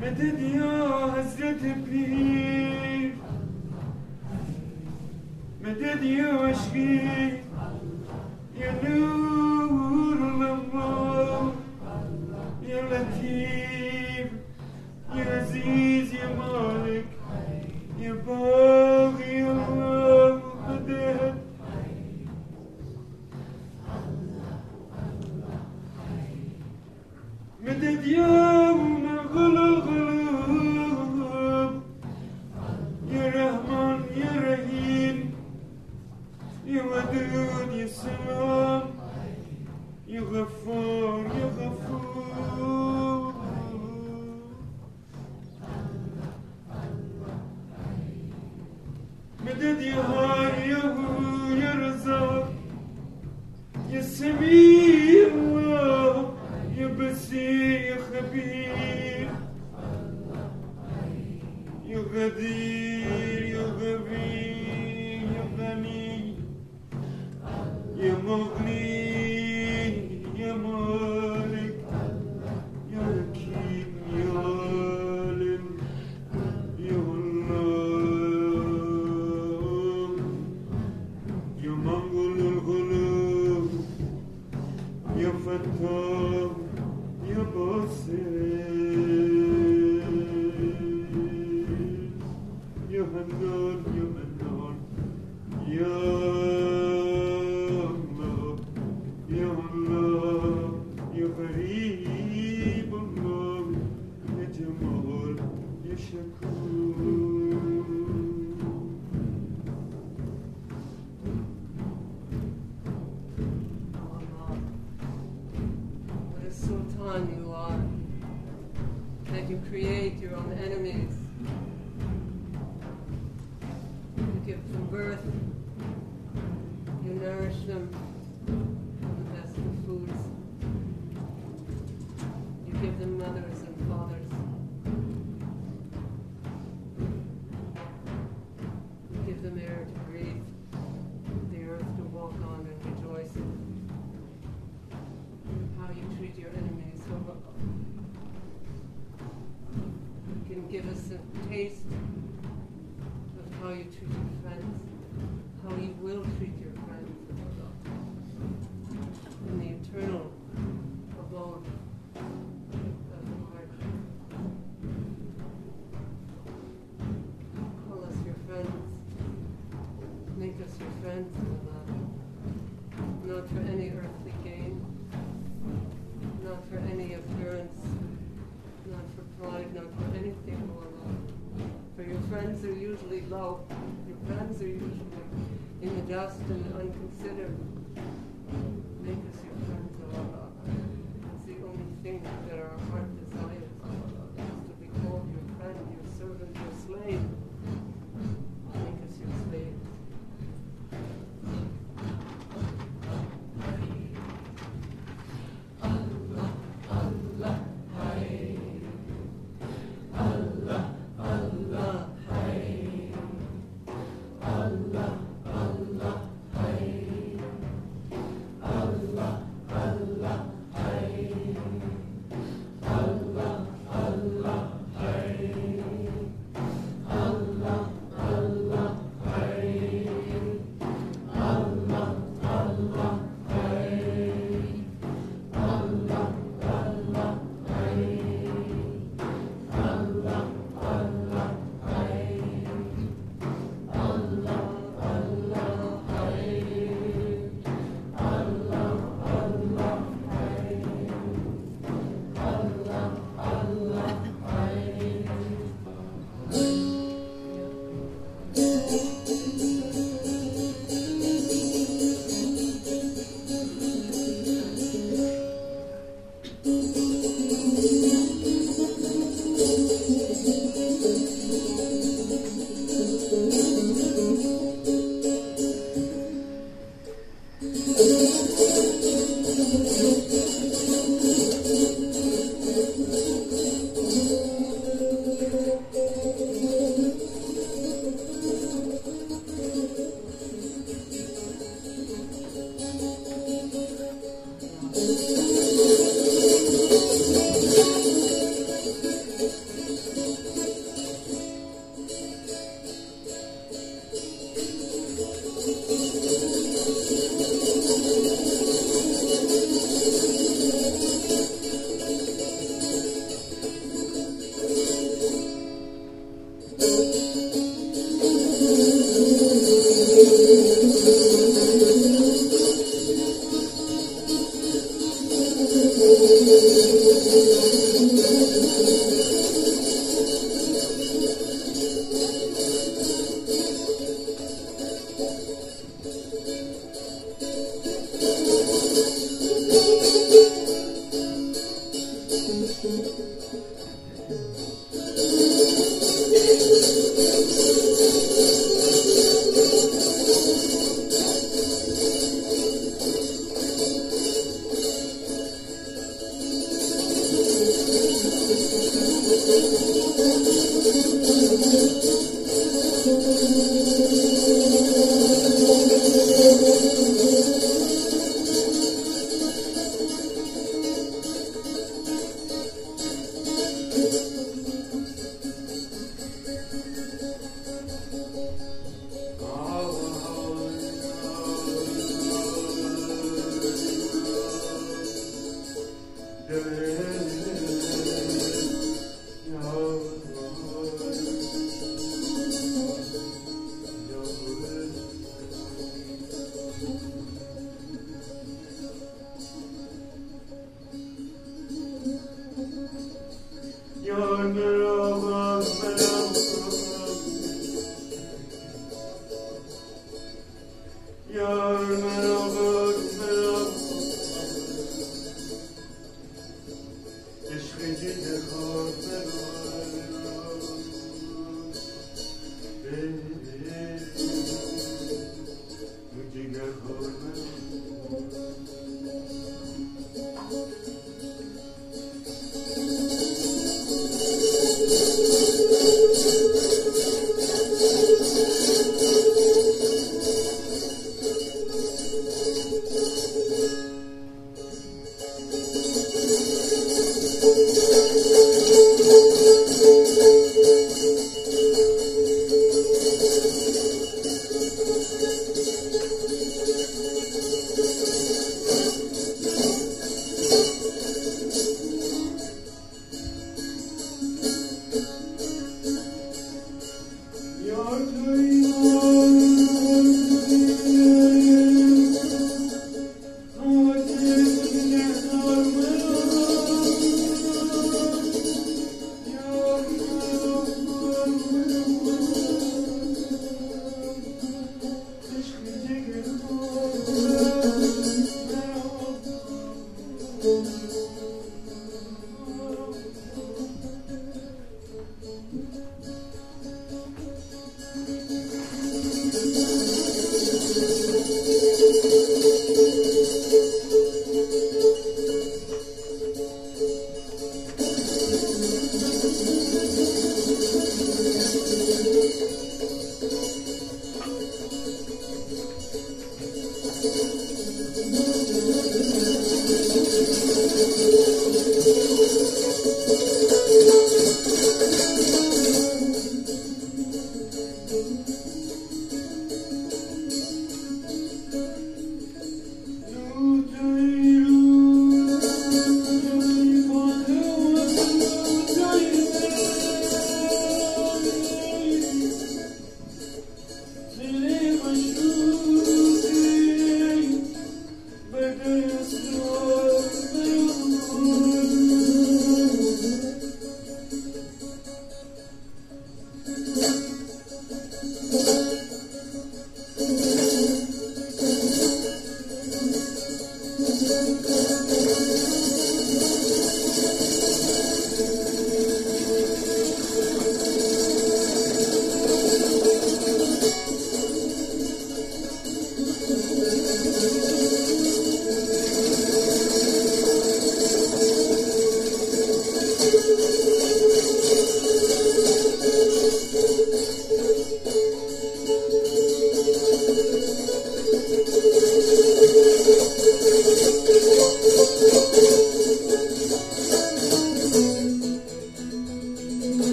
Medet ya Hazret Pir. Medet ya aşkı Ya nurullah Ya latif Ya aziz ya malik Ya bagi ya Allah Medet Medet ya يخبي يغدي your grace.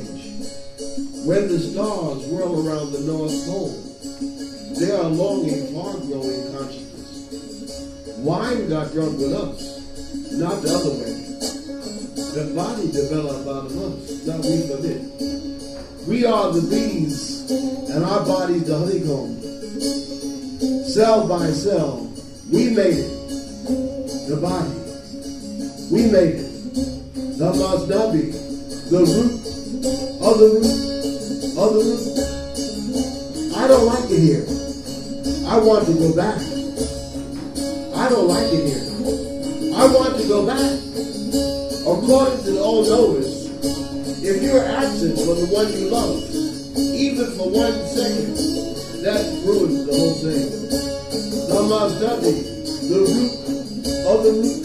When the stars whirl around the North Pole, they are longing for our growing consciousness. Wine got drunk with us, not the other way. The body developed out of us, not we from it. We are the bees, and our body's the honeycomb. Cell by cell, we made it. The body, we made it. The masnavi, the root of the root of the root. I don't like it here. I want to go back. I don't like it here. I want to go back. According to the old knowers, if you're absent from the one you love, even for one second, that ruins the whole thing. The masnavi, the root of the root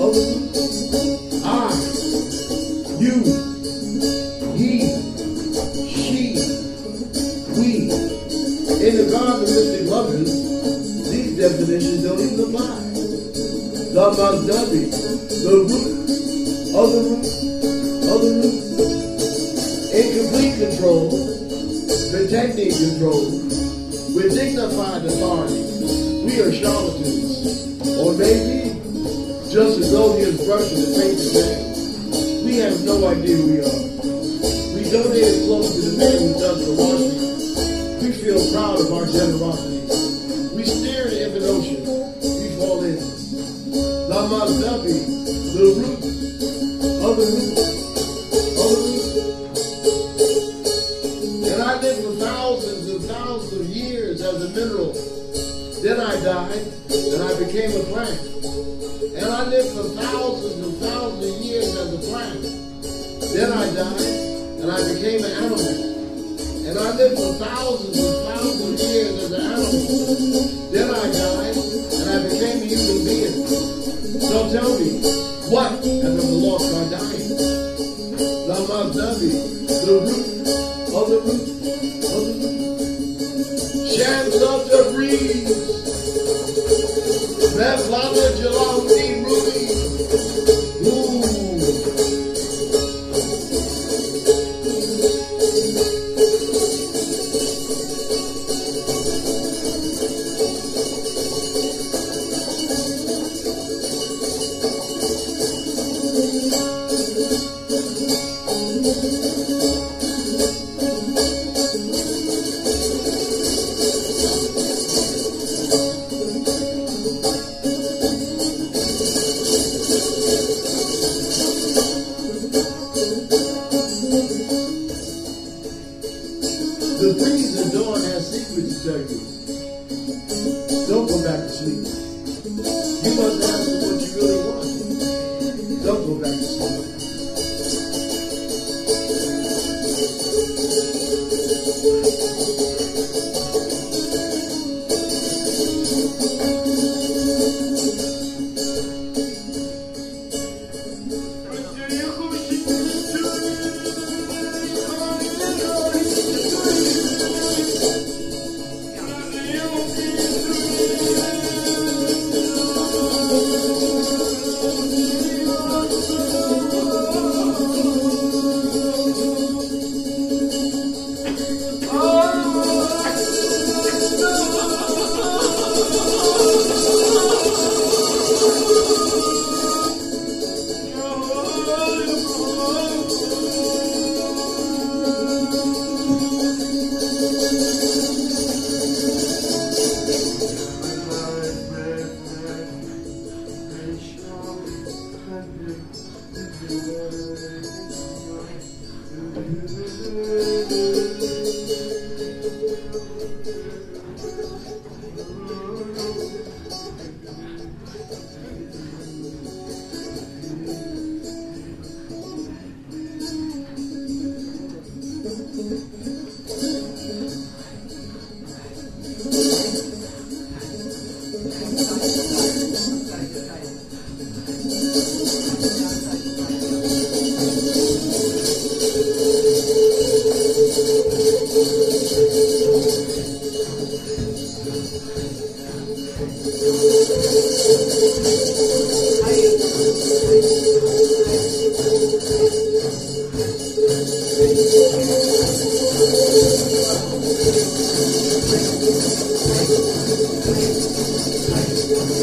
of the root. I, you, The masnavi, the root of the root of the root. In complete control, protecting control, with dignified authority, we are charlatans. Or maybe just as though he is brushing the of man. We have no idea who we are. We donated close to the man who does the washing. We feel proud of our generosity. Masnavi, the root of the root of the root. And I lived for thousands and thousands of years as a mineral. Then I died, and I became a plant. And I lived for thousands and thousands of years as a plant. Then I died, and I became an animal. And I lived for thousands and thousands root of the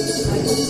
Hard,